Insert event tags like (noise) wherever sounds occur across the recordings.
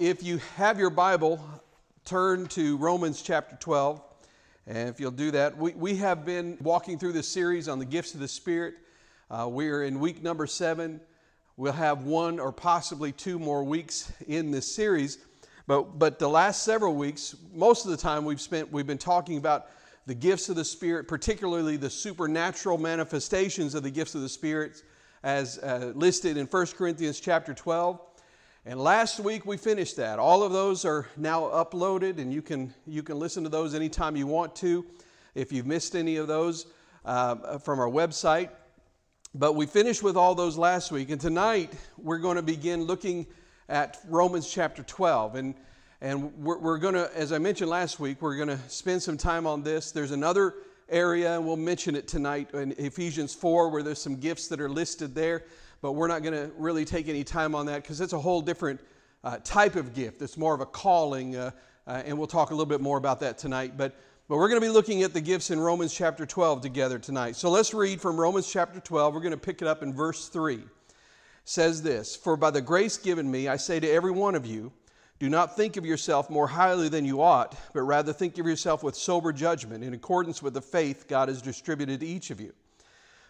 If you have your Bible, turn to Romans chapter 12. And if you'll do that, we, we have been walking through this series on the gifts of the Spirit. Uh, we're in week number seven. We'll have one or possibly two more weeks in this series. But, but the last several weeks, most of the time we've spent, we've been talking about the gifts of the Spirit, particularly the supernatural manifestations of the gifts of the Spirit as uh, listed in 1 Corinthians chapter 12. And last week we finished that. All of those are now uploaded, and you can, you can listen to those anytime you want to if you've missed any of those uh, from our website. But we finished with all those last week, and tonight we're going to begin looking at Romans chapter 12. And, and we're, we're going to, as I mentioned last week, we're going to spend some time on this. There's another area, and we'll mention it tonight in Ephesians 4, where there's some gifts that are listed there, but we're not going to really take any time on that because it's a whole different uh, type of gift. It's more of a calling, uh, uh, and we'll talk a little bit more about that tonight. But, but we're going to be looking at the gifts in Romans chapter 12 together tonight. So let's read from Romans chapter 12. We're going to pick it up in verse 3. It says this For by the grace given me, I say to every one of you, do not think of yourself more highly than you ought, but rather think of yourself with sober judgment in accordance with the faith God has distributed to each of you.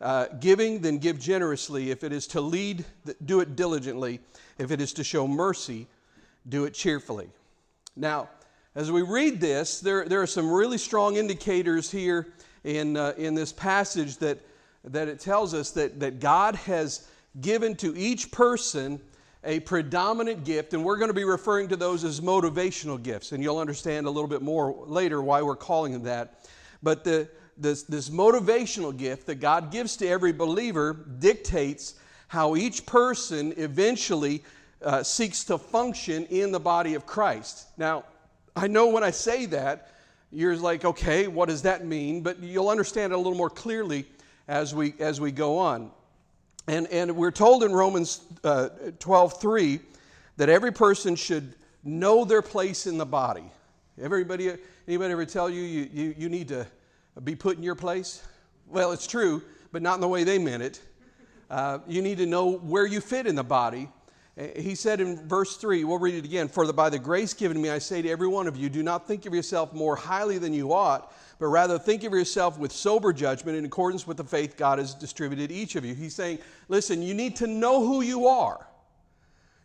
uh, giving, then give generously. If it is to lead, do it diligently. If it is to show mercy, do it cheerfully. Now, as we read this, there, there are some really strong indicators here in, uh, in this passage that, that it tells us that, that God has given to each person a predominant gift, and we're going to be referring to those as motivational gifts, and you'll understand a little bit more later why we're calling them that. But the, this, this motivational gift that God gives to every believer dictates how each person eventually uh, seeks to function in the body of Christ. Now, I know when I say that, you're like, okay, what does that mean? But you'll understand it a little more clearly as we, as we go on. And, and we're told in Romans uh, 12 3 that every person should know their place in the body. Everybody, anybody ever tell you, you you, you need to be put in your place? Well, it's true, but not in the way they meant it. Uh, you need to know where you fit in the body. Uh, he said in verse 3, we'll read it again For the, by the grace given me, I say to every one of you, do not think of yourself more highly than you ought but rather think of yourself with sober judgment in accordance with the faith God has distributed each of you. He's saying, listen, you need to know who you are.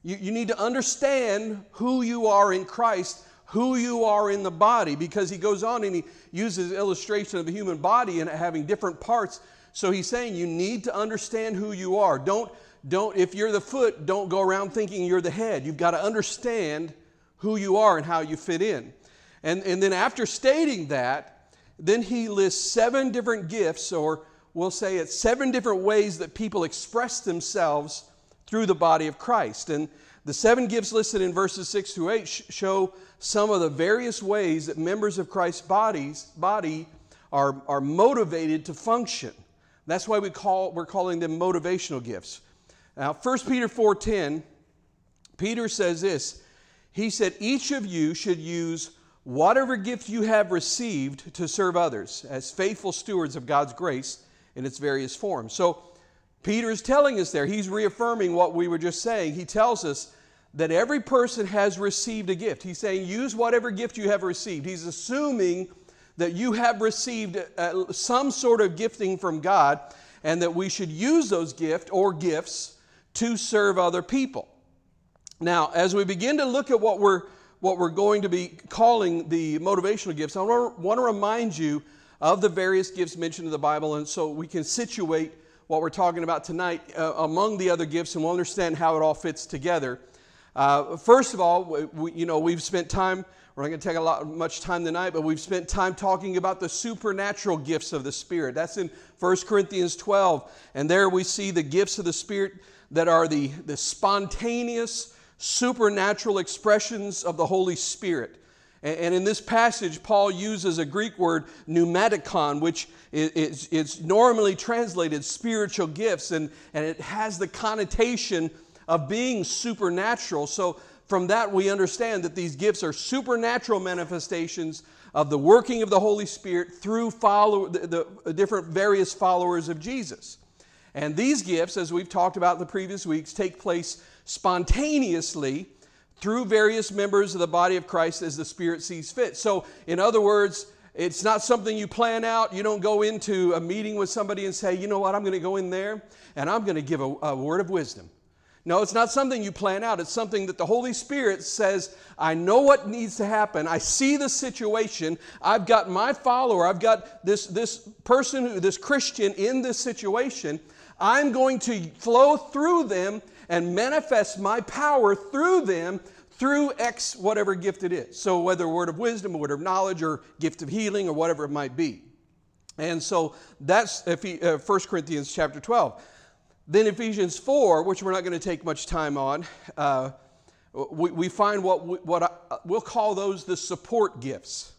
You, you need to understand who you are in Christ, who you are in the body, because he goes on and he uses illustration of the human body and having different parts. So he's saying you need to understand who you are. Don't, don't, if you're the foot, don't go around thinking you're the head. You've got to understand who you are and how you fit in. And, and then after stating that, then he lists seven different gifts, or we'll say it's seven different ways that people express themselves through the body of Christ. And the seven gifts listed in verses 6 through 8 show some of the various ways that members of Christ's bodies, body are, are motivated to function. That's why we call, we're calling them motivational gifts. Now, 1 Peter 4.10, Peter says this. He said, each of you should use whatever gift you have received to serve others as faithful stewards of God's grace in its various forms. So, Peter is telling us there, he's reaffirming what we were just saying. He tells us that every person has received a gift. He's saying, use whatever gift you have received. He's assuming that you have received uh, some sort of gifting from God and that we should use those gifts or gifts to serve other people. Now, as we begin to look at what we're what we're going to be calling the motivational gifts, I want to remind you of the various gifts mentioned in the Bible, and so we can situate what we're talking about tonight uh, among the other gifts, and we'll understand how it all fits together. Uh, first of all, we, you know, we've spent time. We're not going to take a lot much time tonight, but we've spent time talking about the supernatural gifts of the Spirit. That's in 1 Corinthians 12, and there we see the gifts of the Spirit that are the, the spontaneous supernatural expressions of the Holy Spirit. And in this passage, Paul uses a Greek word, pneumatikon, which is, normally translated spiritual gifts, and, and it has the connotation of being supernatural. So, from that, we understand that these gifts are supernatural manifestations of the working of the Holy Spirit through follow, the, the different various followers of Jesus. And these gifts, as we've talked about in the previous weeks, take place spontaneously through various members of the body of Christ as the Spirit sees fit. So, in other words, it's not something you plan out. You don't go into a meeting with somebody and say, you know what, I'm going to go in there and I'm going to give a, a word of wisdom. No, it's not something you plan out. It's something that the Holy Spirit says, I know what needs to happen. I see the situation. I've got my follower. I've got this, this person, this Christian in this situation. I'm going to flow through them and manifest my power through them through X, whatever gift it is. So, whether word of wisdom, or word of knowledge, or gift of healing, or whatever it might be. And so that's 1 uh, Corinthians chapter 12. Then Ephesians 4, which we're not going to take much time on, uh, we, we, find what, we, what I, we'll call those the support gifts.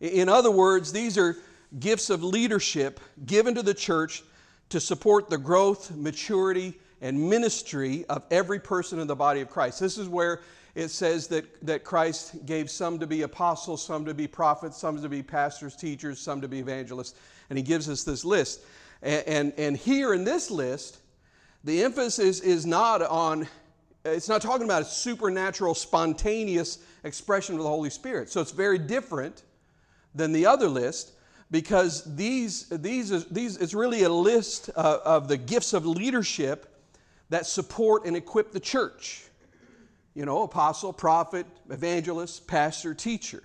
In other words, these are gifts of leadership given to the church to support the growth, maturity, and ministry of every person in the body of Christ. This is where it says that, that Christ gave some to be apostles, some to be prophets, some to be pastors, teachers, some to be evangelists. And he gives us this list. And, and, and here in this list, the emphasis is not on, it's not talking about a supernatural, spontaneous expression of the Holy Spirit. So it's very different than the other list because these, these, these it's really a list of, of the gifts of leadership that support and equip the church you know, apostle, prophet, evangelist, pastor, teacher.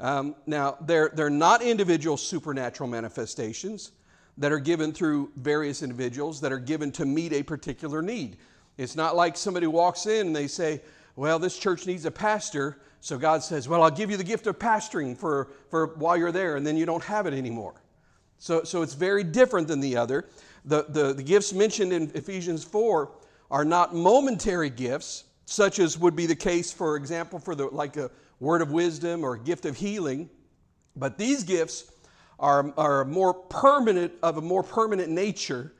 Um, now, they're, they're not individual supernatural manifestations that are given through various individuals that are given to meet a particular need. It's not like somebody walks in and they say, Well, this church needs a pastor. So God says, Well, I'll give you the gift of pastoring for, for while you're there, and then you don't have it anymore. So, so it's very different than the other. The, the, the gifts mentioned in Ephesians 4 are not momentary gifts, such as would be the case, for example, for the, like a word of wisdom or a gift of healing. But these gifts are, are more permanent, of a more permanent nature,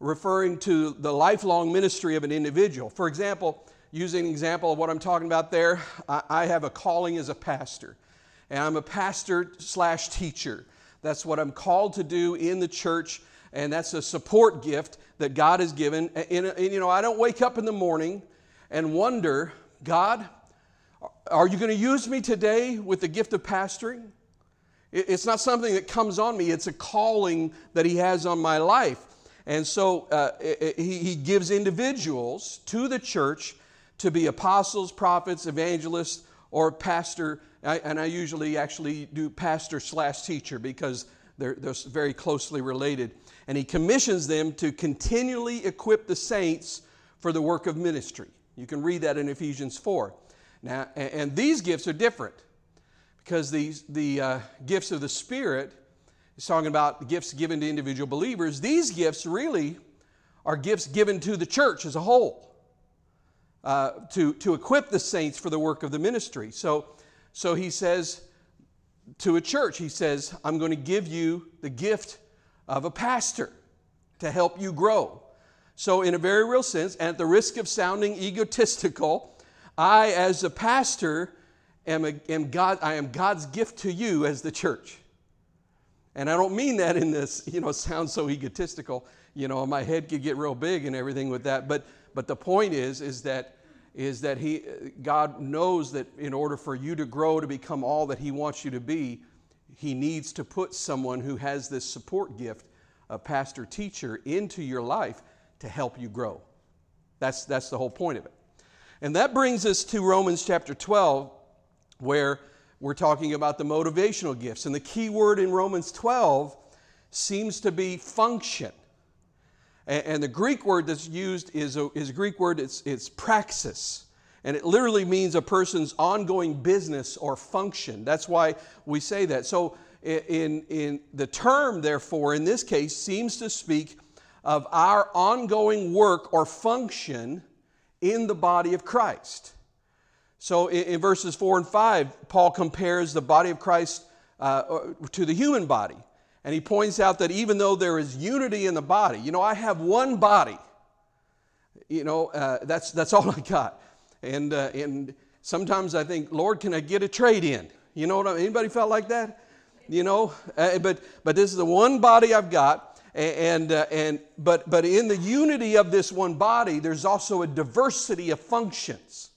referring to the lifelong ministry of an individual. For example, using an example of what I'm talking about there, I, I have a calling as a pastor, and I'm a pastor slash teacher. That's what I'm called to do in the church, and that's a support gift that God has given. And, and you know, I don't wake up in the morning and wonder God, are you going to use me today with the gift of pastoring? It's not something that comes on me, it's a calling that He has on my life. And so uh, he, he gives individuals to the church to be apostles, prophets, evangelists, or pastor. I, and I usually actually do pastor slash teacher because they're, they're very closely related. And he commissions them to continually equip the saints for the work of ministry. You can read that in Ephesians 4. Now, and these gifts are different because these, the uh, gifts of the Spirit is talking about gifts given to individual believers. These gifts really are gifts given to the church as a whole uh, to, to equip the saints for the work of the ministry. So, so he says to a church, he says, I'm going to give you the gift of a pastor to help you grow. So, in a very real sense, and at the risk of sounding egotistical, I, as a pastor, am, a, am God, I am God's gift to you as the church. And I don't mean that in this, you know, sounds so egotistical. You know, my head could get real big and everything with that. But, but the point is, is that, is that he, God knows that in order for you to grow to become all that He wants you to be, He needs to put someone who has this support gift, a pastor teacher, into your life to help you grow. That's, that's the whole point of it. And that brings us to Romans chapter 12, where we're talking about the motivational gifts. And the key word in Romans 12 seems to be function. And, and the Greek word that's used is a, is a Greek word, it's, it's praxis. And it literally means a person's ongoing business or function. That's why we say that. So, in, in the term, therefore, in this case, seems to speak of our ongoing work or function in the body of Christ. So in, in verses 4 and 5, Paul compares the body of Christ uh, to the human body. And he points out that even though there is unity in the body, you know, I have one body. You know, uh, that's, that's all (laughs) I got. And, uh, and sometimes I think, Lord, can I get a trade in? You know what I mean? Anybody felt like that? You know, uh, but, but this is the one body I've got. And, uh, and, but, but in the unity of this one body, there's also a diversity of functions.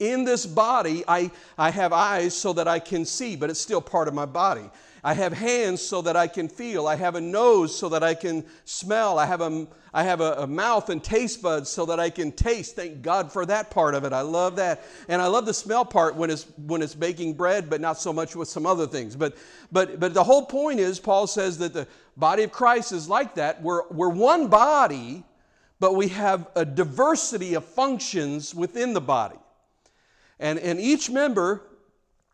In this body, I, I have eyes so that I can see, but it's still part of my body. I have hands so that I can feel. I have a nose so that I can smell. I have a, I have a, a, mouth and taste buds so that I can taste. Thank God for that part of it. I love that. And I love the smell part when it's, when it's baking bread, but not so much with some other things. But, but, but the whole point is, Paul says that the body of Christ is like that. We're, we're one body, but we have a diversity of functions within the body. And, and each member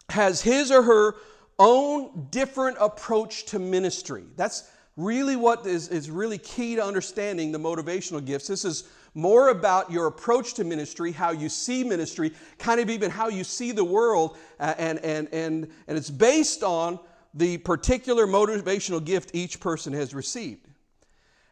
has his or her own different approach to ministry. That's really what is, is really key to understanding the motivational gifts. This is more about your approach to ministry, how you see ministry, kind of even how you see the world, uh, and, and, and, and it's based on the particular motivational gift each person has received.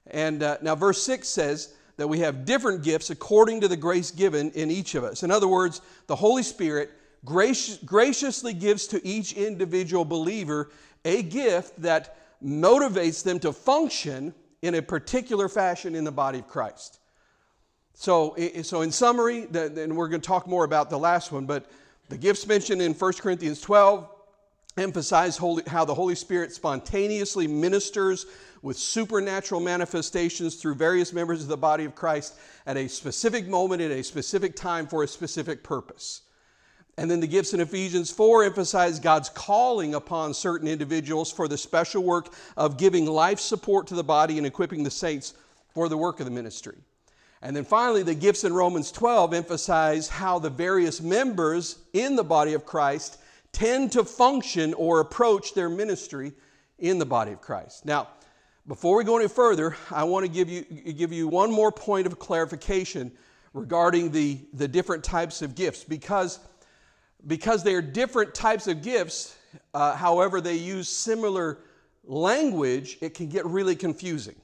And uh, now, verse 6 says that we have different gifts according to the grace given in each of us. In other words, the Holy Spirit graciously gives to each individual believer a gift that motivates them to function in a particular fashion in the body of Christ. So, so in summary, and we're going to talk more about the last one, but the gifts mentioned in 1 Corinthians 12 emphasize how the Holy Spirit spontaneously ministers with supernatural manifestations through various members of the body of Christ at a specific moment in a specific time for a specific purpose. And then the gifts in Ephesians 4 emphasize God's calling upon certain individuals for the special work of giving life support to the body and equipping the saints for the work of the ministry. And then finally, the gifts in Romans 12 emphasize how the various members in the body of Christ tend to function or approach their ministry in the body of Christ. Now, before we go any further, I want to give you, give you one more point of clarification regarding the, the different types of gifts because because they are different types of gifts, uh, however, they use similar language, it can get really confusing.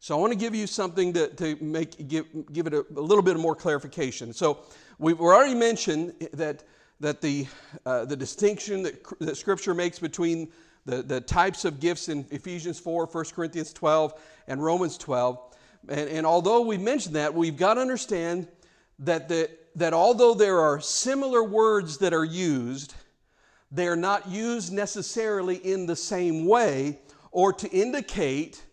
So I want to give you something to, to make, give, give it a, a little bit more clarification. So we've already mentioned that, that the, uh, the distinction that, that Scripture makes between the, the types of gifts in Ephesians 4, 1 Corinthians 12, and Romans 12. And, and although we mentioned that, we've got to understand that the, that although there are similar words that are used, they are not used necessarily in the same way or to indicate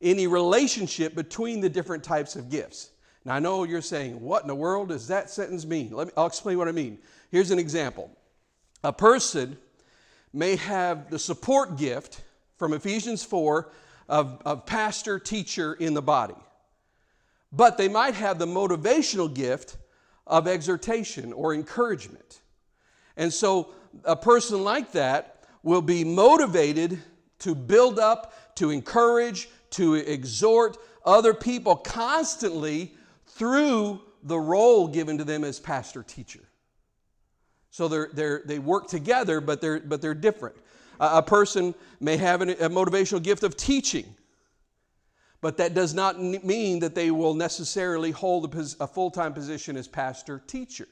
any relationship between the different types of gifts. Now, I know you're saying, what in the world does that sentence mean? Let me, I'll explain what I mean. Here's an example a person may have the support gift from Ephesians 4 of, of pastor, teacher in the body, but they might have the motivational gift of exhortation or encouragement. And so a person like that will be motivated to build up, to encourage, to exhort other people constantly through the role given to them as pastor teacher. So they're, they're, they work together, but they're, but they're different. a person may have a motivational gift of teaching but that does not mean that they will necessarily hold a, full time position as pastor teacher.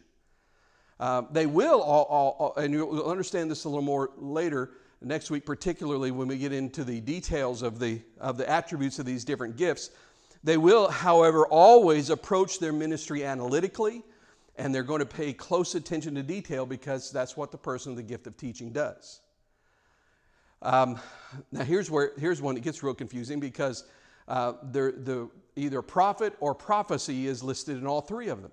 Uh, they will, all, all, all, and you'll understand this a little more later next week, particularly when we get into the details of the, of the attributes of these different gifts. They will, however, always approach their ministry analytically, and they're going to pay close attention to detail because that's what the person with the gift of teaching does. Um, now, here's, where, here's one that gets real confusing because uh, the, either prophet or prophecy is listed in all three of them.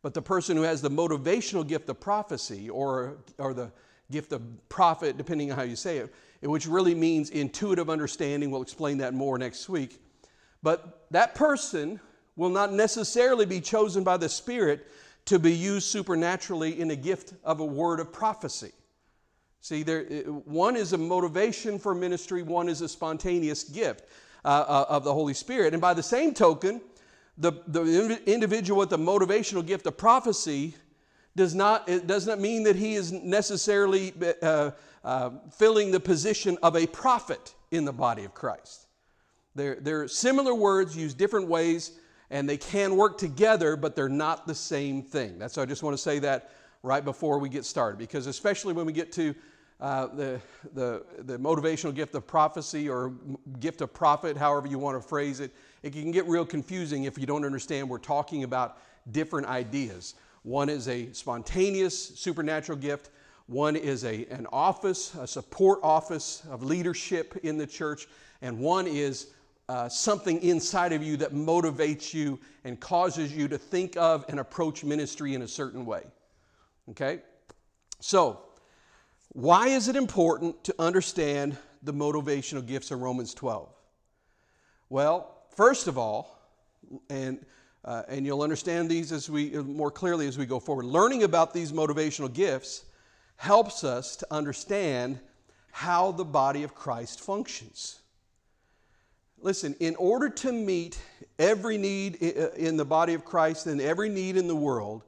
But the person who has the motivational gift of prophecy or, or the gift of prophet, depending on how you say it, which really means intuitive understanding, we'll explain that more next week. But that person will not necessarily be chosen by the Spirit to be used supernaturally in a gift of a word of prophecy. See, there, one is a motivation for ministry, one is a spontaneous gift. Uh, uh, of the Holy Spirit. And by the same token, the, the individual with the motivational gift of prophecy does not, it does not mean that he is necessarily uh, uh, filling the position of a prophet in the body of Christ. They're, they're similar words used different ways, and they can work together, but they're not the same thing. That's why I just want to say that right before we get started, because especially when we get to uh, the, the, the motivational gift of prophecy or gift of prophet, however you want to phrase it, it can get real confusing if you don't understand we're talking about different ideas. One is a spontaneous supernatural gift. One is a, an office, a support office of leadership in the church. And one is uh, something inside of you that motivates you and causes you to think of and approach ministry in a certain way. Okay? So, why is it important to understand the motivational gifts of Romans 12? Well, first of all, and uh, and you'll understand these as we more clearly as we go forward. Learning about these motivational gifts helps us to understand how the body of Christ functions. Listen, in order to meet every need uh, in the body of Christ and every need in the world,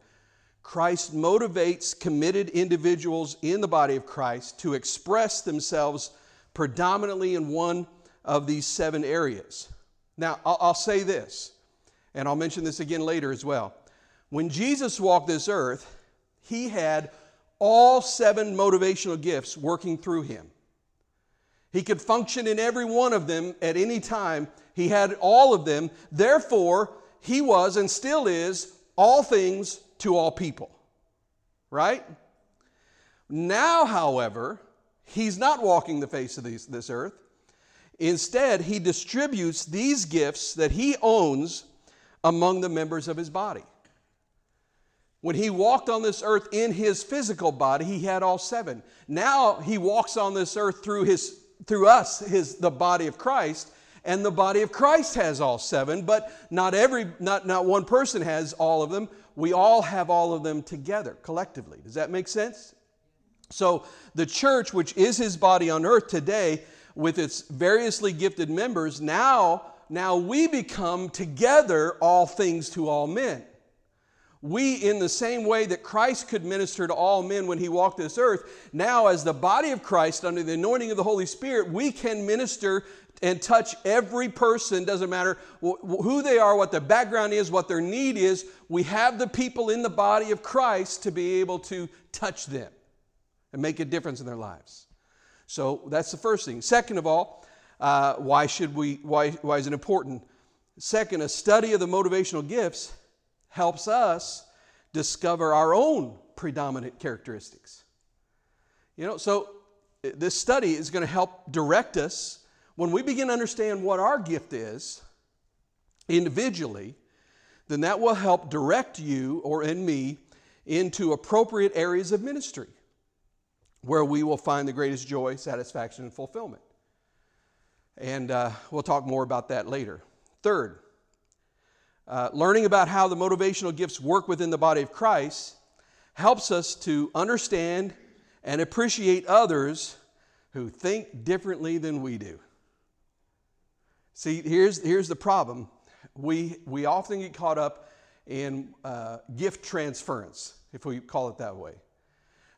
Christ motivates committed individuals in the body of Christ to express themselves predominantly in one of these seven areas. Now, I'll say this and I'll mention this again later as well. When Jesus walked this earth, he had all seven motivational gifts working through him. He could function in every one of them at any time. He had all of them. Therefore, he was and still is all things to all people. Right? Now, however, he's not walking the face of these, this earth. Instead, he distributes these gifts that he owns among the members of his body. When he walked on this earth in his physical body, he had all seven. Now he walks on this earth through his through us, his the body of Christ, and the body of Christ has all seven, but not every not, not one person has all of them. We all have all of them together, collectively. Does that make sense? So the church, which is his body on earth today, with its variously gifted members, now now we become together all things to all men. We, in the same way that Christ could minister to all men when he walked this earth, now as the body of Christ, under the anointing of the Holy Spirit, we can minister and touch every person, doesn't matter who they are, what their background is, what their need is. We have the people in the body of Christ to be able to touch them and make a difference in their lives. So that's the first thing. Second of all, uh, why should we? Why, why is it important? Second, a study of the motivational gifts helps us discover our own predominant characteristics. You know, so this study is going to help direct us when we begin to understand what our gift is individually, then that will help direct you or in me into appropriate areas of ministry where we will find the greatest joy, satisfaction, and fulfillment. And uh, we'll talk more about that later. Third, uh, learning about how the motivational gifts work within the body of Christ helps us to understand and appreciate others who think differently than we do. See, here's, here's the problem. We, we often get caught up in uh, gift transference, if we call it that way,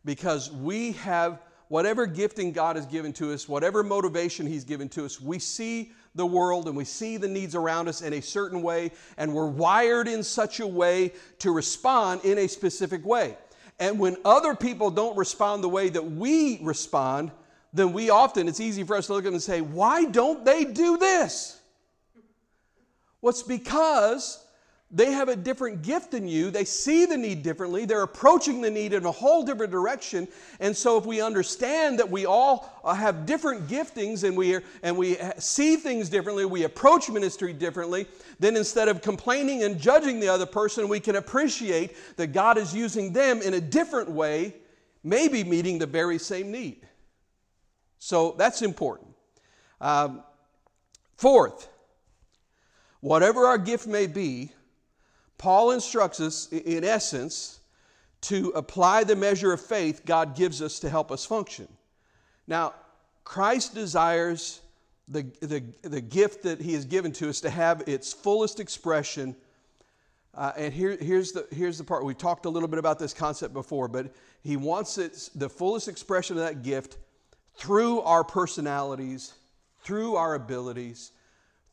because we have whatever gifting God has given to us, whatever motivation He's given to us, we see the world and we see the needs around us in a certain way, and we're wired in such a way to respond in a specific way. And when other people don't respond the way that we respond, then we often, it's easy for us to look at them and say, Why don't they do this? Well, because they have a different gift than you. They see the need differently. They're approaching the need in a whole different direction. And so, if we understand that we all uh, have different giftings and we, are, and we see things differently, we approach ministry differently, then instead of complaining and judging the other person, we can appreciate that God is using them in a different way, maybe meeting the very same need. So, that's important. Um, fourth, whatever our gift may be, Paul instructs us, in essence, to apply the measure of faith God gives us to help us function. Now, Christ desires the, the, the gift that He has given to us to have its fullest expression uh, and here, here's, the, here's the part. We've talked a little bit about this concept before, but he wants it, the fullest expression of that gift through our personalities, through our abilities,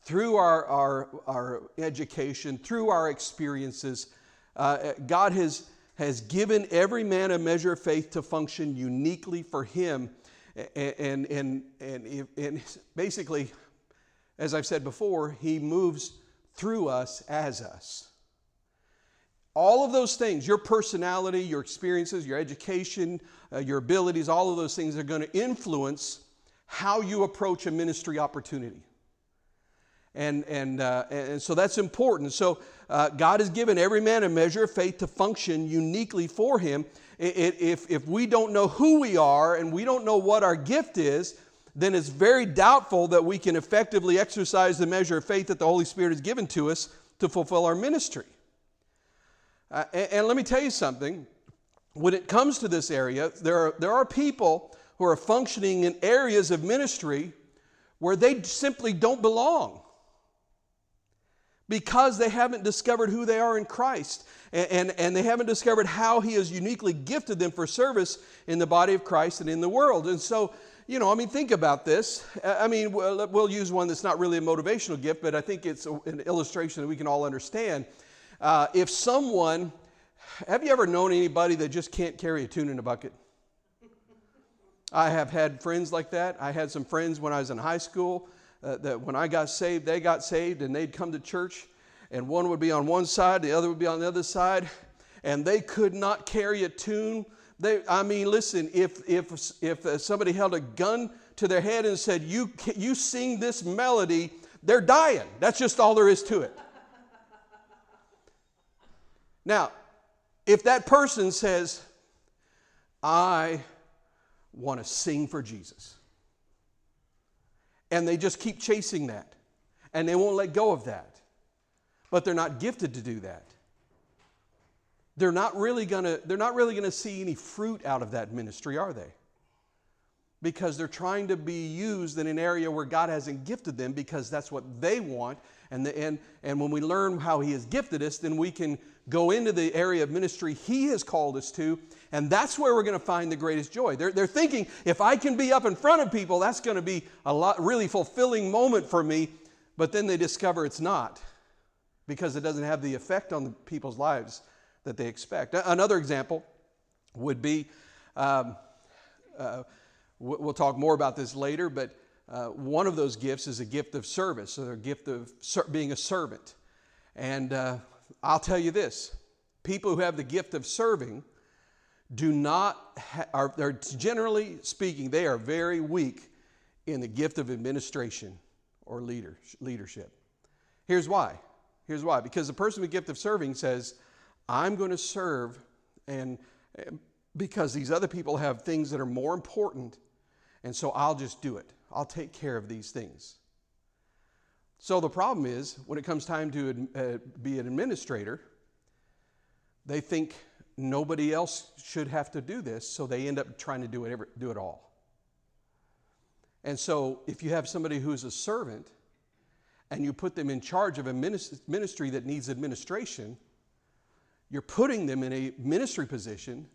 through our, our, our education, through our experiences. Uh, God has, has given every man a measure of faith to function uniquely for him. And, and, and, and, basically, as I've said before, he moves through us as us. All of those things, your personality, your experiences, your education, uh, your abilities, all of those things are going to influence how you approach a ministry opportunity. And, and, uh, and so that's important. So uh, God has given every man a measure of faith to function uniquely for him. If, if we don't know who we are and we don't know what our gift is, then it's very doubtful that we can effectively exercise the measure of faith that the Holy Spirit has given to us to fulfill our ministry. Uh, and, and, let me tell you something. When it comes to this area, there are, there are people who are functioning in areas of ministry where they simply don't belong because they haven't discovered who they are in Christ and, and, and, they haven't discovered how He has uniquely gifted them for service in the body of Christ and in the world. And so, you know, I mean, think about this. I mean, we'll, we'll use one that's not really a motivational gift, but I think it's an illustration that we can all understand. Uh, if someone, have you ever known anybody that just can't carry a tune in a bucket? I have had friends like that. I had some friends when I was in high school uh, that when I got saved, they got saved and they'd come to church, and one would be on one side, the other would be on the other side, and they could not carry a tune. They, I mean, listen, if, if, if uh, somebody held a gun to their head and said, you, you sing this melody, they're dying. That's just all there is to it. Now, if that person says, I want to sing for Jesus, and they just keep chasing that, and they won't let go of that, but they're not gifted to do that. They're not really gonna, they're not really gonna see any fruit out of that ministry, are they? Because they're trying to be used in an area where God hasn't gifted them because that's what they want. And, the, and, and when we learn how He has gifted us, then we can go into the area of ministry He has called us to, and that's where we're going to find the greatest joy. They're, they're thinking, if I can be up in front of people, that's going to be a lot, really fulfilling moment for me. But then they discover it's not because it doesn't have the effect on the people's lives that they expect. Another example would be um, uh, we'll talk more about this later, but uh, one of those gifts is a gift of service, or a gift of ser- being a servant. And uh, I'll tell you this people who have the gift of serving do not, ha- are, are generally speaking, they are very weak in the gift of administration or leader, leadership. Here's why. Here's why. Because the person with the gift of serving says, I'm going to serve, and because these other people have things that are more important, and so I'll just do it. I'll take care of these things. So the problem is, when it comes time to uh, be an administrator, they think nobody else should have to do this, so they end up trying to do it, do it all. And so, if you have somebody who's a servant and you put them in charge of a ministry that needs administration, you're putting them in a ministry position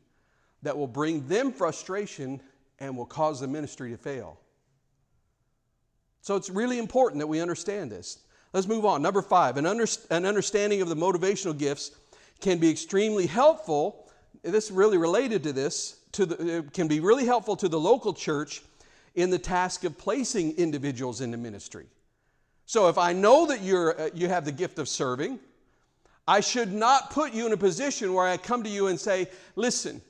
that will bring them frustration and will cause the ministry to fail. So it's really important that we understand this. Let's move on. Number five, an, under, an understanding of the motivational gifts can be extremely helpful. This is really related to this. To the, can be really helpful to the local church in the task of placing individuals into ministry. So if I know that you're, uh, you have the gift of serving, I should not put you in a position where I come to you and say, listen,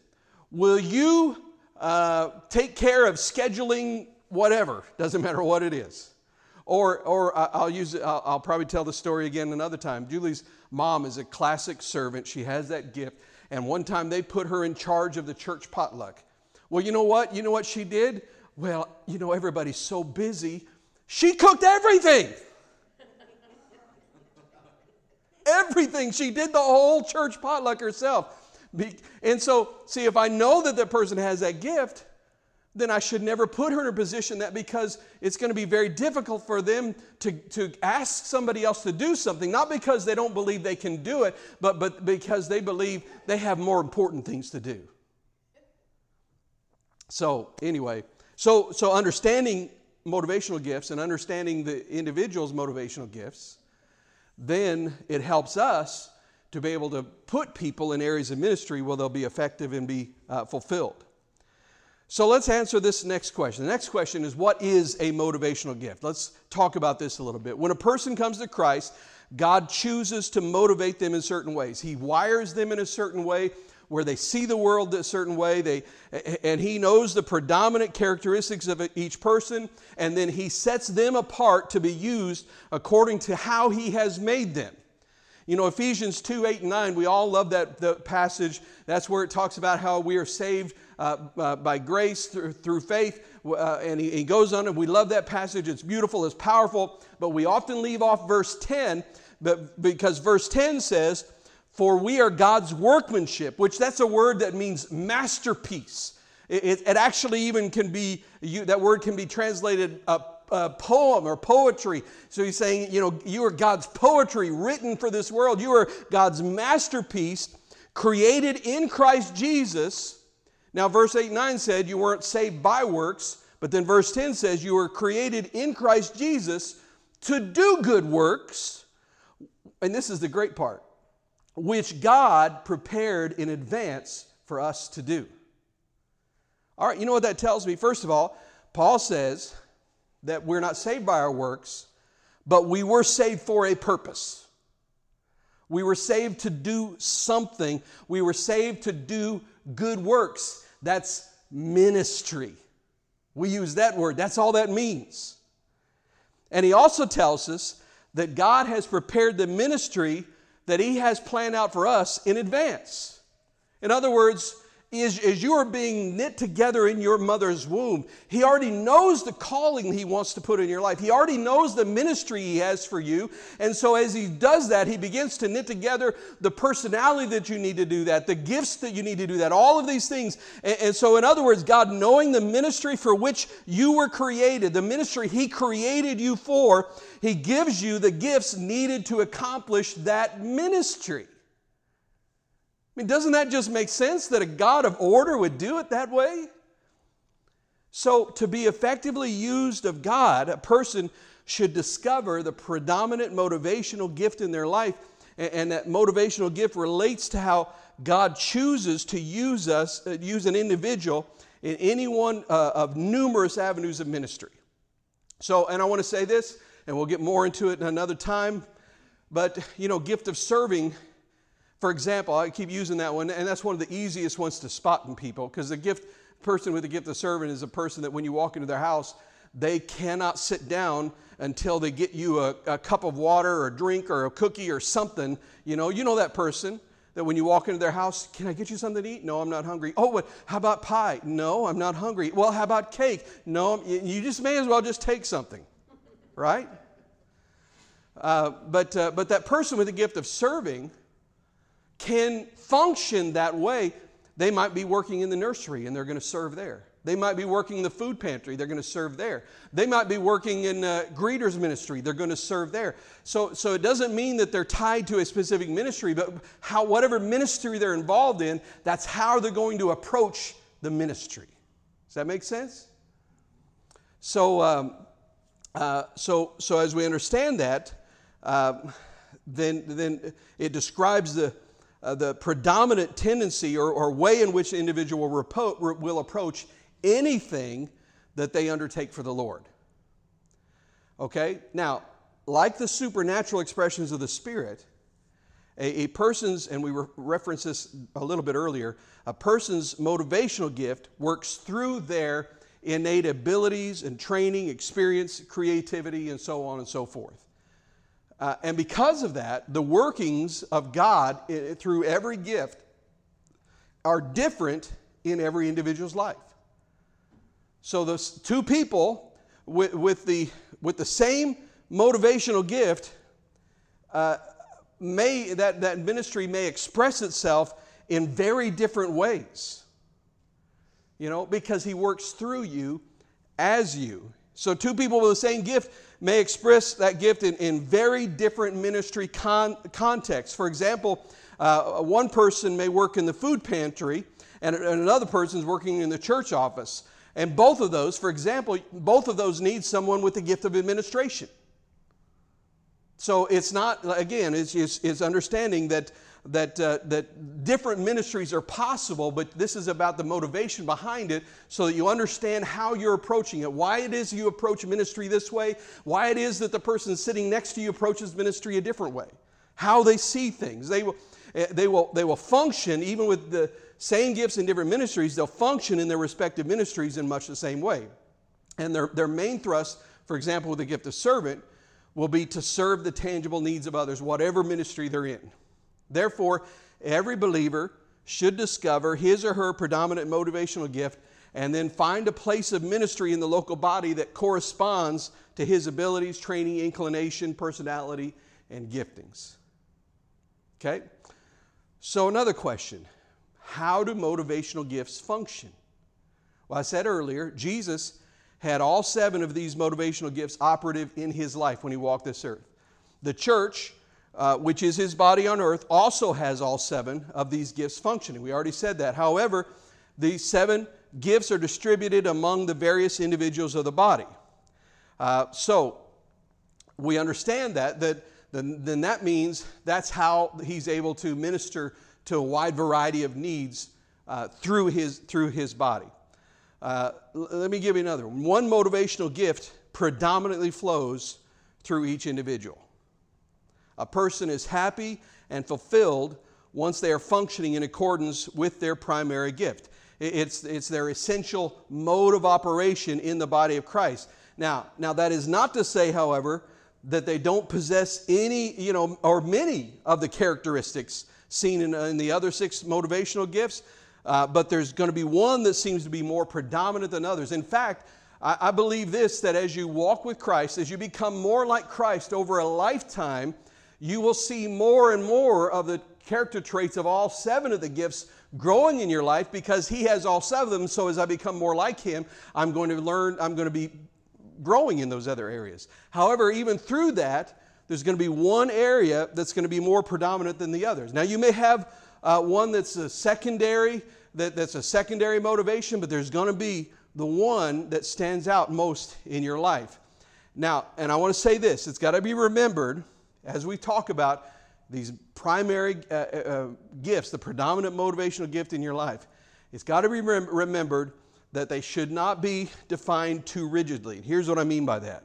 will you uh, take care of scheduling whatever, doesn't matter what it is. Or, or I'll use I'll, I'll probably tell the story again another time. Julie's mom is a classic servant. She has that gift. And one time they put her in charge of the church potluck. Well, you know what? You know what she did? Well, you know, everybody's so busy. She cooked everything. (laughs) everything. She did the whole church potluck herself. And so, see, if I know that that person has that gift, then I should never put her in a position that because it's going to be very difficult for them to, to ask somebody else to do something, not because they don't believe they can do it, but, but because they believe they have more important things to do. So, anyway, so, so understanding motivational gifts and understanding the individual's motivational gifts, then it helps us to be able to put people in areas of ministry where they'll be effective and be uh, fulfilled. So let's answer this next question. The next question is what is a motivational gift? Let's talk about this a little bit. When a person comes to Christ, God chooses to motivate them in certain ways. He wires them in a certain way where they see the world a certain way they, and he knows the predominant characteristics of each person and then he sets them apart to be used according to how he has made them you know, Ephesians 2 8 and 9, we all love that the passage. That's where it talks about how we are saved uh, uh, by grace through, through faith. Uh, and he, he goes on, and we love that passage. It's beautiful, it's powerful, but we often leave off verse 10 but, because verse 10 says, For we are God's workmanship, which that's a word that means masterpiece. It, it, it actually even can be, you, that word can be translated uh, uh, poem or poetry. So he's saying, you know, you are God's poetry written for this world. You are God's masterpiece created in Christ Jesus. Now, verse 8 and 9 said you weren't saved by works, but then verse 10 says you were created in Christ Jesus to do good works. And this is the great part, which God prepared in advance for us to do. All right, you know what that tells me? First of all, Paul says that we're not saved by our works, but we were saved for a purpose. We were saved to do something. We were saved to do good works. That's ministry. We use that word, that's all that means. And he also tells us that God has prepared the ministry that he has planned out for us in advance. In other words, is as you are being knit together in your mother's womb, He already knows the calling He wants to put in your life. He already knows the ministry He has for you. And so, as He does that, He begins to knit together the personality that you need to do that, the gifts that you need to do that, all of these things. And, and so, in other words, God knowing the ministry for which you were created, the ministry He created you for, He gives you the gifts needed to accomplish that ministry mean, doesn't that just make sense that a God of order would do it that way? So, to be effectively used of God, a person should discover the predominant motivational gift in their life, and that motivational gift relates to how God chooses to use us, uh, use an individual in any one uh, of numerous avenues of ministry. So, and I want to say this, and we'll get more into it in another time, but you know, gift of serving for example, I keep using that one, and that's one of the easiest ones to spot in people because the gift person with the gift of serving is a person that when you walk into their house, they cannot sit down until they get you a, a cup of water or a drink or a cookie or something. You know, you know that person that when you walk into their house, can I get you something to eat? No, I'm not hungry. Oh, what? How about pie? No, I'm not hungry. Well, how about cake? No, you just may as well just take something, right? Uh, but uh, but that person with the gift of serving can function that way. They might be working in the nursery and they're going to serve there. They might be working in the food pantry, they're going to serve there. They might be working in uh, greeters ministry, they're going to serve there. So, so it doesn't mean that they're tied to a specific ministry, but how, whatever ministry they're involved in, that's how they're going to approach the ministry. Does that make sense? So, um, uh, so, so as we understand that, uh, then, then it describes the, uh, the predominant tendency or, or, way in which the individual will, approach anything that they undertake for the Lord. Okay? Now, like the supernatural expressions of the Spirit, a, a person's, and we re- referenced this a little bit earlier, a person's motivational gift works through their innate abilities and training, experience, creativity, and so on and so forth. Uh, and because of that, the workings of God I- through every gift are different in every individual's life. So those two people with, with, the, with the same motivational gift, uh, may, that, that ministry may express itself in very different ways. you know, because He works through you as you. So, two people with the same gift may express that gift in, in very different ministry con- contexts. For example, uh, one person may work in the food pantry, and, and another person is working in the church office. And both of those, for example, both of those need someone with the gift of administration. So it's not, again, it's, it's, it's understanding that, that, uh, that different ministries are possible, but this is about the motivation behind it so that you understand how you're approaching it, why it is you approach ministry this way, why it is that the person sitting next to you approaches ministry a different way, how they see things. They will, eh, they will, they will function, even with the same gifts in different ministries, they'll function in their respective ministries in much the same way. And their, their main thrust, for example, with the gift of servant, will be to serve the tangible needs of others, whatever ministry they're in. Therefore, every believer should discover his or her predominant motivational gift and then find a place of ministry in the local body that corresponds to his abilities, training, inclination, personality, and giftings. Okay? So, another question How do motivational gifts function? Well, I said earlier, Jesus had all seven of these motivational gifts operative in his life when he walked this earth. The church, uh, which is his body on earth, also has all seven of these gifts functioning. We already said that. However, these seven gifts are distributed among the various individuals of the body. Uh, so we understand that, that then, then that means that's how he's able to minister to a wide variety of needs uh, through, his, through his body. Uh, let me give you another one. One motivational gift predominantly flows through each individual. A person is happy and fulfilled once they are functioning in accordance with their primary gift. It's, it's their essential mode of operation in the body of Christ. Now, now, that is not to say, however, that they don't possess any, you know, or many of the characteristics seen in, in the other six motivational gifts. Uh, but there's going to be one that seems to be more predominant than others. In fact, I, I believe this that as you walk with Christ, as you become more like Christ over a lifetime, you will see more and more of the character traits of all seven of the gifts growing in your life because he has all seven of them. So as I become more like him, I'm going to learn, I'm going to be growing in those other areas. However, even through that, there's going to be one area that's going to be more predominant than the others. Now, you may have uh, one that's a secondary, that, that's a secondary motivation, but there's going to be the one that stands out most in your life. Now, and I want to say this it's got to be remembered as we talk about these primary uh, uh, uh, gifts, the predominant motivational gift in your life. It's got to be rem- remembered that they should not be defined too rigidly. Here's what I mean by that.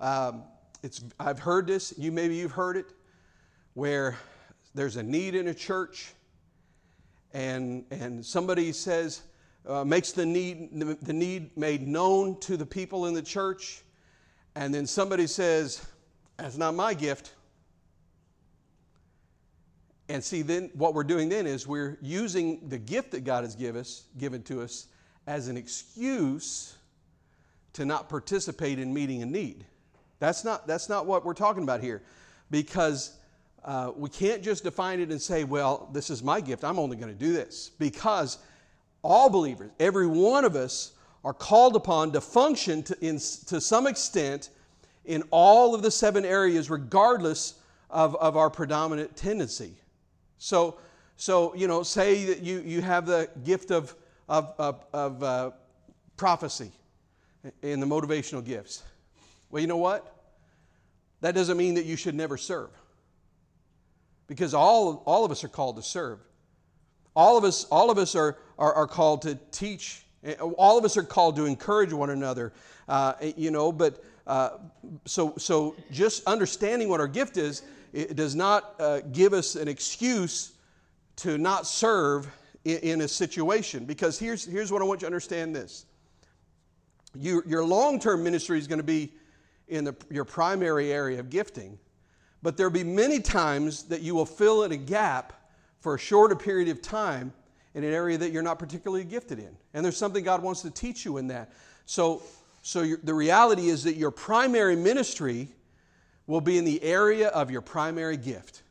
Um, it's, I've heard this, you maybe you've heard it, where there's a need in a church and, and somebody says, uh, makes the need, the, the need made known to the people in the church, and then somebody says, That's not my gift. And see, then what we're doing then is we're using the gift that God has give us, given to us as an excuse to not participate in meeting a need. That's not, that's not what we're talking about here. Because uh, we can't just define it and say, well, this is my gift. I'm only going to do this. Because all believers, every one of us, are called upon to function to, in, to some extent in all of the seven areas, regardless of, of our predominant tendency. So, so, you know, say that you, you have the gift of, of, of, of uh, prophecy in the motivational gifts. Well, you know what? That doesn't mean that you should never serve because all, all of us are called to serve. All of us, all of us are, are, are called to teach. All of us are called to encourage one another. Uh, you know, but uh, so, so just understanding what our gift is, it does not uh, give us an excuse to not serve in, in, a situation. Because here's, here's what I want you to understand this you, your long term ministry is going to be in the, your primary area of gifting. But there'll be many times that you will fill in a gap for a shorter period of time in an area that you're not particularly gifted in. And there's something God wants to teach you in that. So, so the reality is that your primary ministry will be in the area of your primary gift.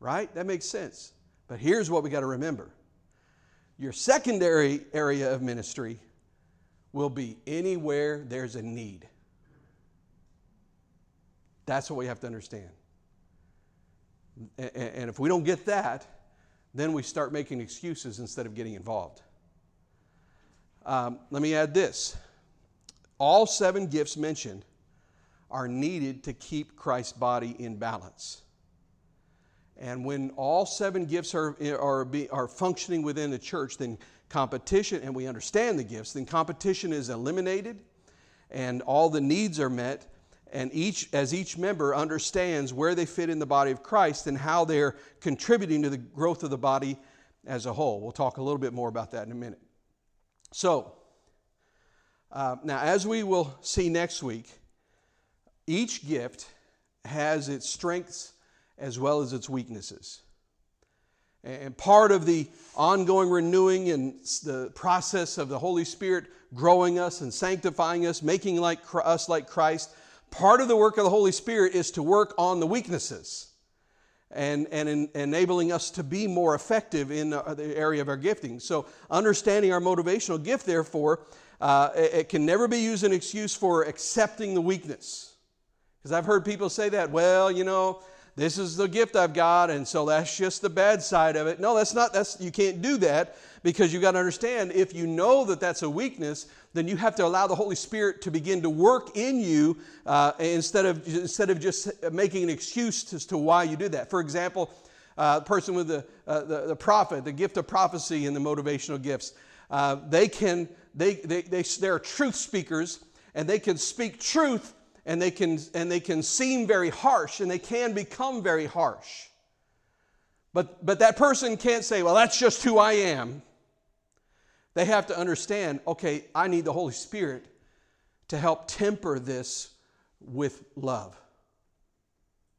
Right? That makes sense. But here's what we got to remember Your secondary area of ministry will be anywhere there's a need. That's what we have to understand. And if we don't get that, then we start making excuses instead of getting involved. Um, let me add this all seven gifts mentioned are needed to keep Christ's body in balance. And when all seven gifts are, are, are functioning within the church, then competition, and we understand the gifts, then competition is eliminated and all the needs are met. And each, as each member understands where they fit in the body of Christ and how they're contributing to the growth of the body as a whole. We'll talk a little bit more about that in a minute. So, uh, now as we will see next week, each gift has its strengths as well as its weaknesses. And part of the ongoing renewing and the process of the Holy Spirit growing us and sanctifying us, making like us like Christ, part of the work of the Holy Spirit is to work on the weaknesses and, and in, enabling us to be more effective in the area of our gifting. So, understanding our motivational gift, therefore, uh, it, can never be used an excuse for accepting the weakness. Because I've heard people say that, well, you know, this is the gift I've got, and so that's just the bad side of it. No, that's not, that's, you can't do that because you've got to understand if you know that that's a weakness, then you have to allow the Holy Spirit to begin to work in you uh, instead, of, instead of just making an excuse as to why you do that. For example, uh, person with the, uh, the, the, prophet, the gift of prophecy and the motivational gifts, uh, they can, they, they, they, they're truth speakers and they can speak truth and they can, and they can seem very harsh and they can become very harsh. But, but that person can't say, well, that's just who I am. They have to understand, okay, I need the Holy Spirit to help temper this with love.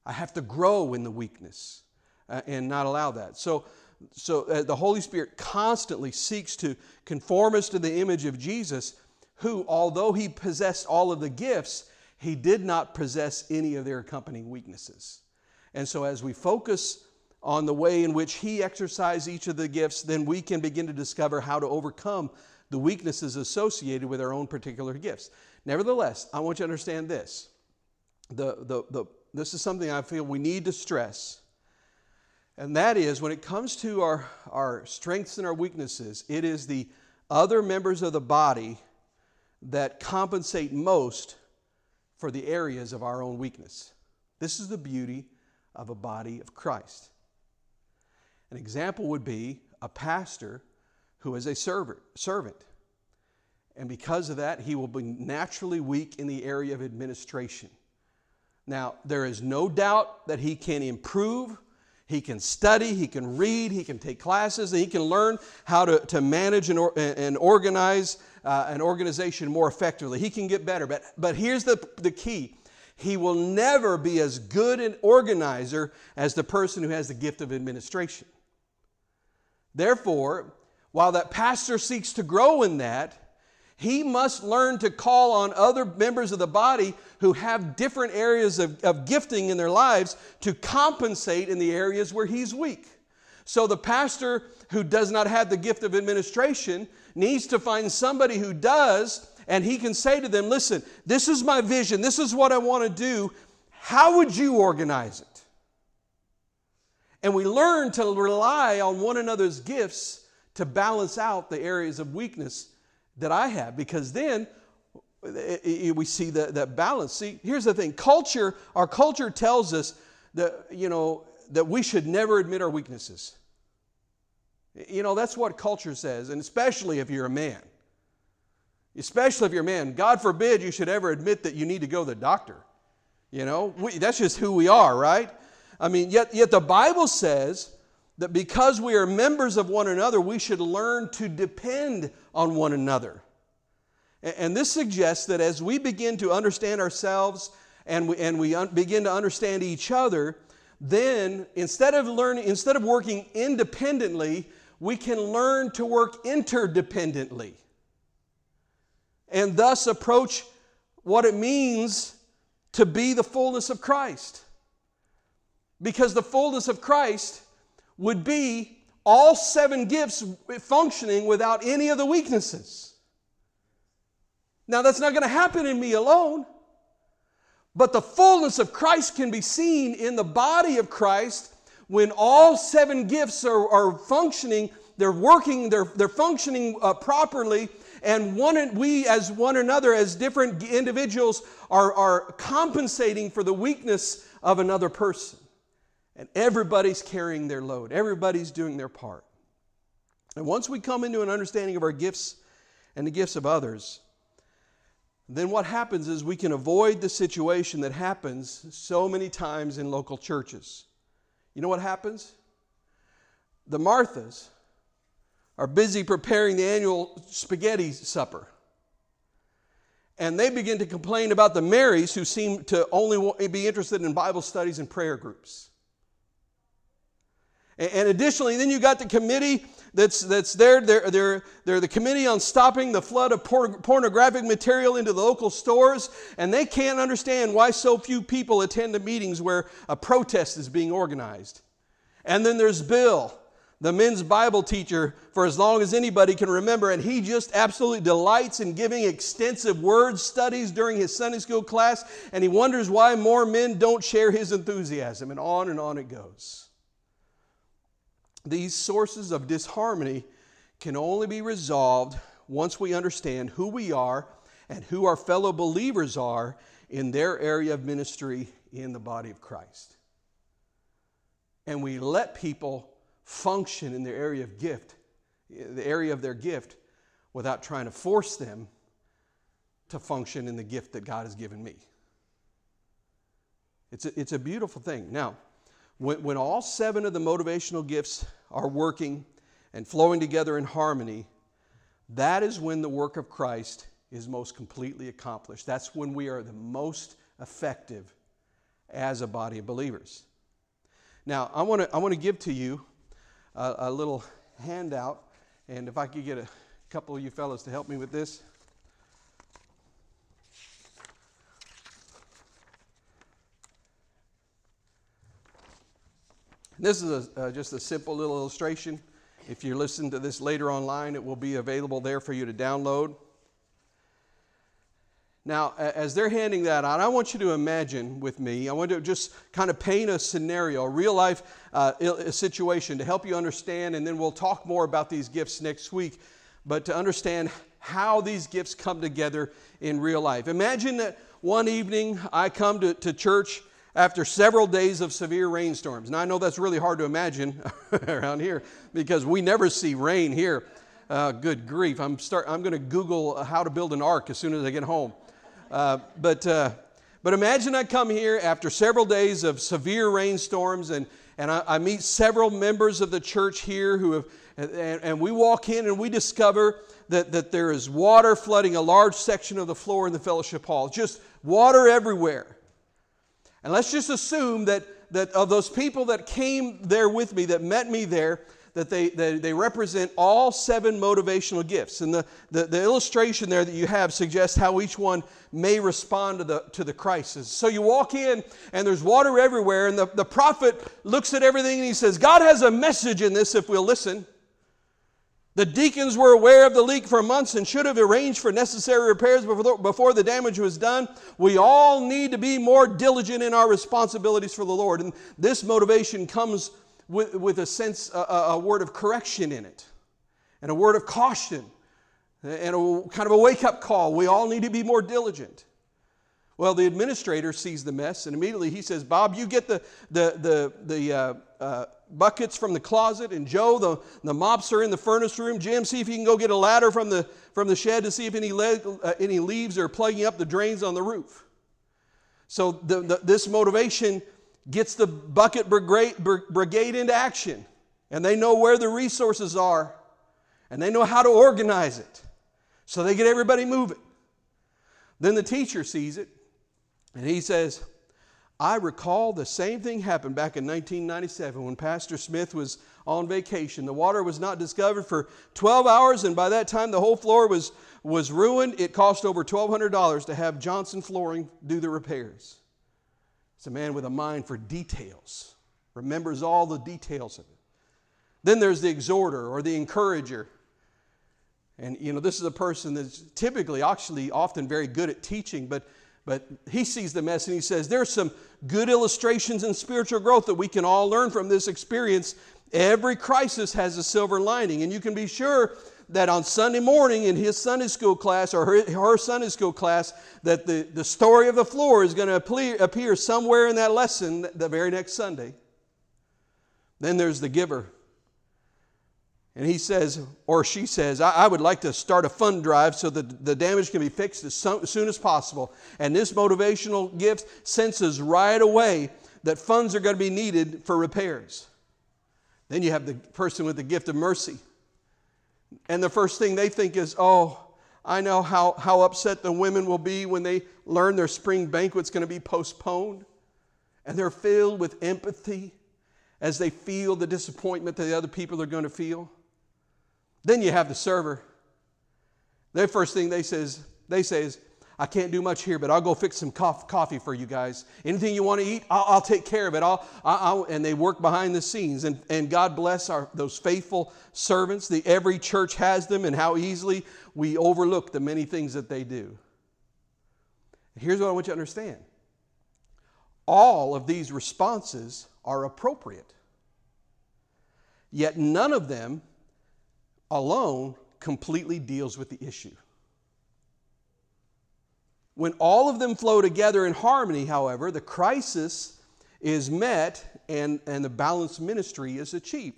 I have to grow in the weakness uh, and not allow that. So, so uh, the Holy Spirit constantly seeks to conform us to the image of Jesus, who, although he possessed all of the gifts, he did not possess any of their accompanying weaknesses. And so, as we focus on the way in which he exercised each of the gifts, then we can begin to discover how to overcome the weaknesses associated with our own particular gifts. Nevertheless, I want you to understand this. The, the, the, this is something I feel we need to stress. And that is when it comes to our, our strengths and our weaknesses, it is the other members of the body that compensate most for the areas of our own weakness. This is the beauty of a body of Christ. An example would be a pastor who is a servant. And because of that, he will be naturally weak in the area of administration. Now, there is no doubt that he can improve. He can study, he can read, he can take classes, and he can learn how to, to manage and, or, and organize uh, an organization more effectively. He can get better. But, but here's the, the key he will never be as good an organizer as the person who has the gift of administration. Therefore, while that pastor seeks to grow in that, he must learn to call on other members of the body who have different areas of, of gifting in their lives to compensate in the areas where he's weak. So the pastor who does not have the gift of administration needs to find somebody who does, and he can say to them, Listen, this is my vision, this is what I want to do. How would you organize it? And we learn to rely on one another's gifts to balance out the areas of weakness that I have, because then we see that, that balance. See, here's the thing culture, our culture tells us that, you know, that we should never admit our weaknesses. You know, that's what culture says, and especially if you're a man. Especially if you're a man. God forbid you should ever admit that you need to go to the doctor. You know, we, that's just who we are, right? I mean, yet, yet the Bible says that because we are members of one another, we should learn to depend on one another. And, this suggests that as we begin to understand ourselves and we, and we un- begin to understand each other, then instead of learning, instead of working independently, we can learn to work interdependently and thus approach what it means to be the fullness of Christ. Because the fullness of Christ would be all seven gifts functioning without any of the weaknesses. Now, that's not going to happen in me alone. But the fullness of Christ can be seen in the body of Christ when all seven gifts are, are functioning, they're working, they're, they're functioning uh, properly, and one, we as one another, as different individuals, are, are compensating for the weakness of another person. And everybody's carrying their load, everybody's doing their part. And once we come into an understanding of our gifts and the gifts of others, then what happens is we can avoid the situation that happens so many times in local churches. You know what happens? The Marthas are busy preparing the annual spaghetti supper. And they begin to complain about the Marys who seem to only be interested in Bible studies and prayer groups. And additionally, then you got the committee that's, that's there. They're, they're, they're the committee on stopping the flood of por- pornographic material into the local stores, and they can't understand why so few people attend the meetings where a protest is being organized. And then there's Bill, the men's Bible teacher, for as long as anybody can remember, and he just absolutely delights in giving extensive word studies during his Sunday school class, and he wonders why more men don't share his enthusiasm, and on and on it goes. These sources of disharmony can only be resolved once we understand who we are and who our fellow believers are in their area of ministry in the body of Christ. And we let people function in their area of gift, the area of their gift, without trying to force them to function in the gift that God has given me. It's a, it's a beautiful thing. Now, when, when all seven of the motivational gifts are working and flowing together in harmony, that is when the work of Christ is most completely accomplished. That's when we are the most effective as a body of believers. Now, I want to I want to give to you a, a little handout, and if I could get a couple of you fellows to help me with this. This is a, uh, just a simple little illustration. If you listen to this later online, it will be available there for you to download. Now, as they're handing that out, I want you to imagine with me, I want to just kind of paint a scenario, a real life uh, a situation to help you understand, and then we'll talk more about these gifts next week, but to understand how these gifts come together in real life. Imagine that one evening I come to, to church after several days of severe rainstorms. Now, I know that's really hard to imagine (laughs) around here because we never see rain here. Uh, good grief. I'm, start, I'm going to Google how to build an ark as soon as I get home. Uh, but, uh, but imagine I come here after several days of severe rainstorms and, and I, I meet several members of the church here who have, and, and we walk in and we discover that, that there is water flooding a large section of the floor in the fellowship hall. Just water everywhere. And let's just assume that, that of those people that came there with me, that met me there, that they, they, they represent all seven motivational gifts. And the, the, the, illustration there that you have suggests how each one may respond to the, to the crisis. So you walk in and there's water everywhere, and the, the prophet looks at everything and he says, God has a message in this if we'll listen. The deacons were aware of the leak for months and should have arranged for necessary repairs before the damage was done. We all need to be more diligent in our responsibilities for the Lord. And this motivation comes with, with a sense, a, a word of correction in it, and a word of caution, and a kind of a wake up call. We all need to be more diligent. Well, the administrator sees the mess, and immediately he says, Bob, you get the, the, the, the uh, uh, buckets from the closet, and Joe, the, the mopser in the furnace room. Jim, see if you can go get a ladder from the, from the shed to see if any, le- uh, any leaves are plugging up the drains on the roof. So the, the, this motivation gets the bucket brigade, brigade into action, and they know where the resources are, and they know how to organize it. So they get everybody moving. Then the teacher sees it, and he says, I recall the same thing happened back in 1997 when Pastor Smith was on vacation. The water was not discovered for 12 hours, and by that time the whole floor was, was ruined. It cost over $1,200 to have Johnson Flooring do the repairs. It's a man with a mind for details, remembers all the details of it. Then there's the exhorter or the encourager. And you know, this is a person that's typically actually often very good at teaching, but but he sees the mess and he says, There's some good illustrations in spiritual growth that we can all learn from this experience. Every crisis has a silver lining, and you can be sure that on Sunday morning in his Sunday school class or her, her Sunday school class, that the, the story of the floor is going to appear, appear somewhere in that lesson the very next Sunday. Then there's the giver. And he says, or she says, I, I, would like to start a fund drive so that the damage can be fixed as, so, as soon as possible. And this motivational gift senses right away that funds are going to be needed for repairs. Then you have the person with the gift of mercy. And the first thing they think is, oh, I know how, how upset the women will be when they learn their spring banquet's going to be postponed. And they're filled with empathy as they feel the disappointment that the other people are going to feel. Then you have the server. Their first thing they says they say is, I can't do much here, but I'll go fix some coffee for you guys. Anything you want to eat, I'll, I'll take care of it. I'll, I'll, and they work behind the scenes. And, and God bless our, those faithful servants. The, every church has them, and how easily we overlook the many things that they do. Here's what I want you to understand all of these responses are appropriate, yet none of them alone completely deals with the issue. When all of them flow together in harmony, however, the crisis is met and, and the balanced ministry is achieved.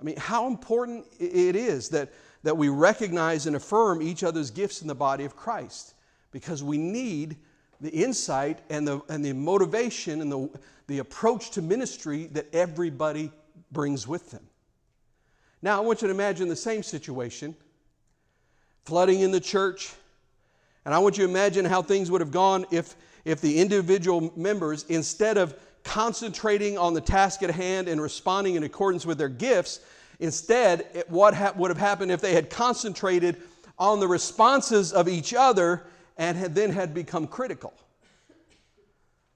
I mean, how important it is that, that we recognize and affirm each other's gifts in the body of Christ because we need the insight and the, and the motivation and the, the approach to ministry that everybody brings with them. Now, I want you to imagine the same situation flooding in the church. And I want you to imagine how things would have gone if, if the individual members, instead of concentrating on the task at hand and responding in accordance with their gifts, instead, it, what ha- would have happened if they had concentrated on the responses of each other and had then had become critical.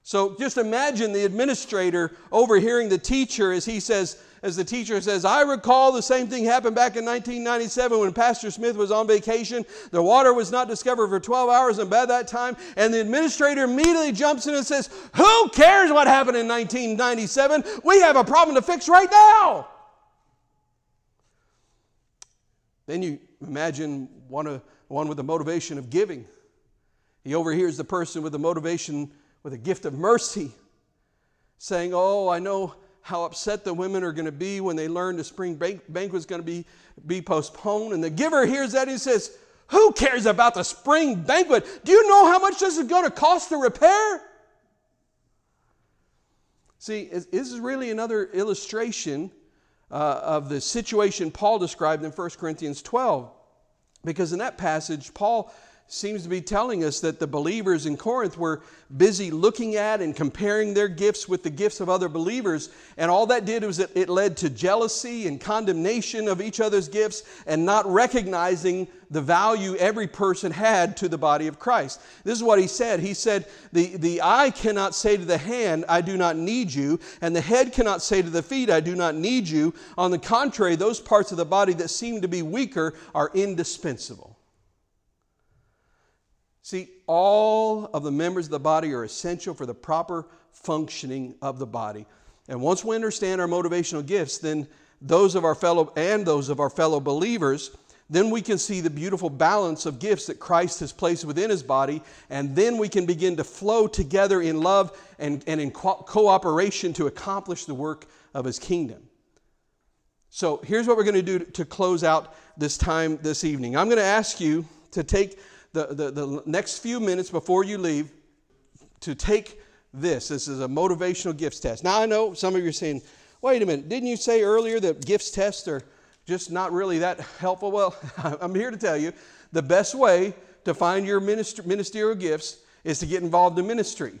So just imagine the administrator overhearing the teacher as he says, as the teacher says, I recall the same thing happened back in 1997 when Pastor Smith was on vacation. The water was not discovered for 12 hours, and by that time, and the administrator immediately jumps in and says, Who cares what happened in 1997? We have a problem to fix right now. Then you imagine one, uh, one with the motivation of giving. He overhears the person with the motivation, with a gift of mercy, saying, Oh, I know how upset the women are going to be when they learn the spring banquet is going to be, be postponed. And the giver hears that and he says, Who cares about the spring banquet? Do you know how much this is going to cost to repair? See, this is really another illustration uh, of the situation Paul described in 1 Corinthians 12. Because in that passage, Paul seems to be telling us that the believers in Corinth were busy looking at and comparing their gifts with the gifts of other believers. And all that did was it led to jealousy and condemnation of each other's gifts and not recognizing the value every person had to the body of Christ. This is what he said. He said, The, the eye cannot say to the hand, I do not need you, and the head cannot say to the feet, I do not need you. On the contrary, those parts of the body that seem to be weaker are indispensable. See, all of the members of the body are essential for the proper functioning of the body. And once we understand our motivational gifts, then those of our fellow and those of our fellow believers, then we can see the beautiful balance of gifts that Christ has placed within his body, and then we can begin to flow together in love and, and in co- cooperation to accomplish the work of his kingdom. So here's what we're going to do to close out this time this evening. I'm going to ask you to take the, the, the next few minutes before you leave to take this. This is a motivational gifts test. Now, I know some of you are saying, wait a minute, didn't you say earlier that gifts tests are just not really that helpful? Well, (laughs) I'm here to tell you the best way to find your minister, ministerial gifts is to get involved in ministry.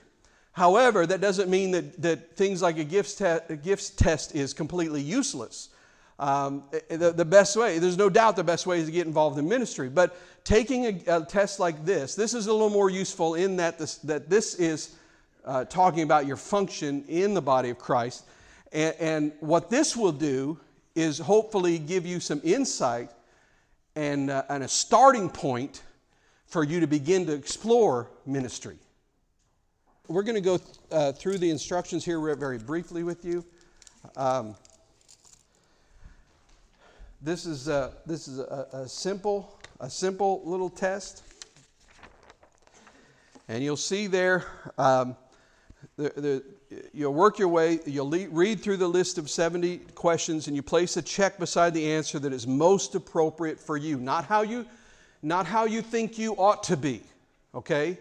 However, that doesn't mean that, that things like a gifts, te- a gifts test is completely useless. Um, the, the best way, there's no doubt the best way is to get involved in ministry. But taking a, a test like this, this is a little more useful in that this, that this is uh, talking about your function in the body of Christ. And, and what this will do is hopefully give you some insight and, uh, and a starting point for you to begin to explore ministry. We're going to go uh, through the instructions here very briefly with you. Um, this is, a, this is a, a, simple, a simple little test. And you'll see there, um, the, the, you'll work your way, you'll read through the list of 70 questions, and you place a check beside the answer that is most appropriate for you. Not how you, not how you think you ought to be, okay?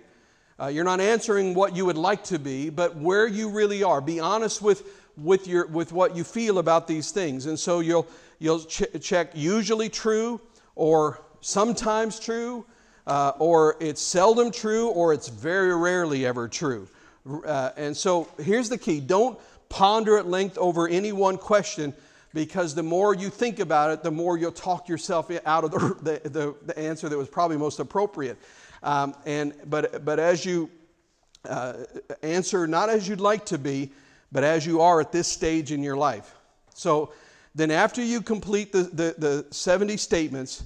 Uh, you're not answering what you would like to be, but where you really are. Be honest with, with, your, with what you feel about these things. And so you'll, you'll ch- check usually true or sometimes true, uh, or it's seldom true, or it's very rarely ever true. Uh, and so here's the key don't ponder at length over any one question because the more you think about it, the more you'll talk yourself out of the, (laughs) the, the, the answer that was probably most appropriate. Um, and, but, but as you uh, answer, not as you'd like to be, but as you are at this stage in your life. So then, after you complete the, the, the 70 statements,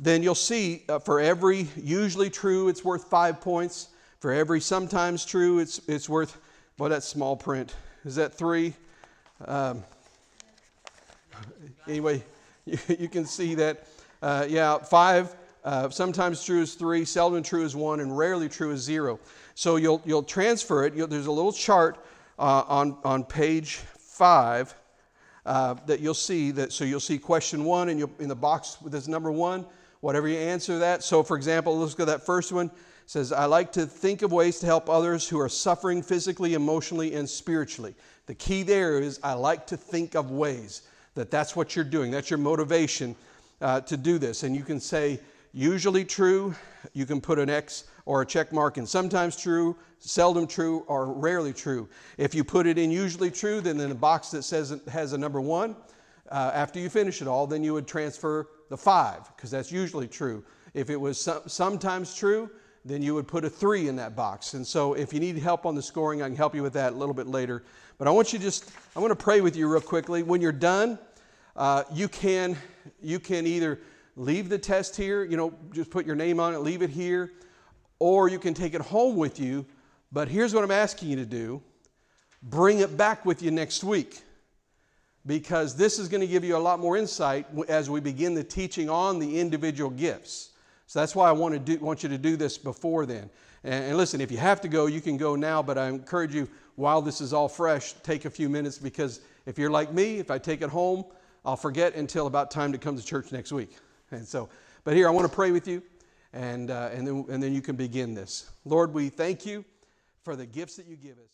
then you'll see uh, for every usually true, it's worth five points. For every sometimes true, it's, it's worth, well, that's small print. Is that three? Um, anyway, you, (laughs) you, can see that, uh, yeah, five. Uh, sometimes true is three, seldom true is one, and rarely true is zero. So you'll, you'll transfer it. You'll, there's a little chart uh, on, on page five uh, that you'll see. That, so you'll see question one, and you'll in the box with this number one, whatever you answer that. So, for example, let's go to that first one says, I like to think of ways to help others who are suffering physically, emotionally, and spiritually. The key there is I like to think of ways that that's what you're doing. That's your motivation uh, to do this. And you can say, usually true, you can put an X or a check mark in sometimes true, seldom true, or rarely true. If you put it in usually true, then in the box that says it has a number one, uh, after you finish it all, then you would transfer the five, because that's usually true. If it was so- sometimes true, then you would put a three in that box. And so if you need help on the scoring, I can help you with that a little bit later. But I want you just, I want to pray with you real quickly. When you're done, uh, you can you can either leave the test here, you know, just put your name on it, leave it here, or you can take it home with you. But here's what I'm asking you to do bring it back with you next week because this is going to give you a lot more insight as we begin the teaching on the individual gifts. So that's why I want, to do, want you to do this before then. And, and listen, if you have to go, you can go now, but I encourage you, while this is all fresh, take a few minutes because if you're like me, if I take it home, I'll forget until about time to come to church next week. And so, but here, I want to pray with you, and, uh, and, then, and then you can begin this. Lord, we thank you for the gifts that you give us.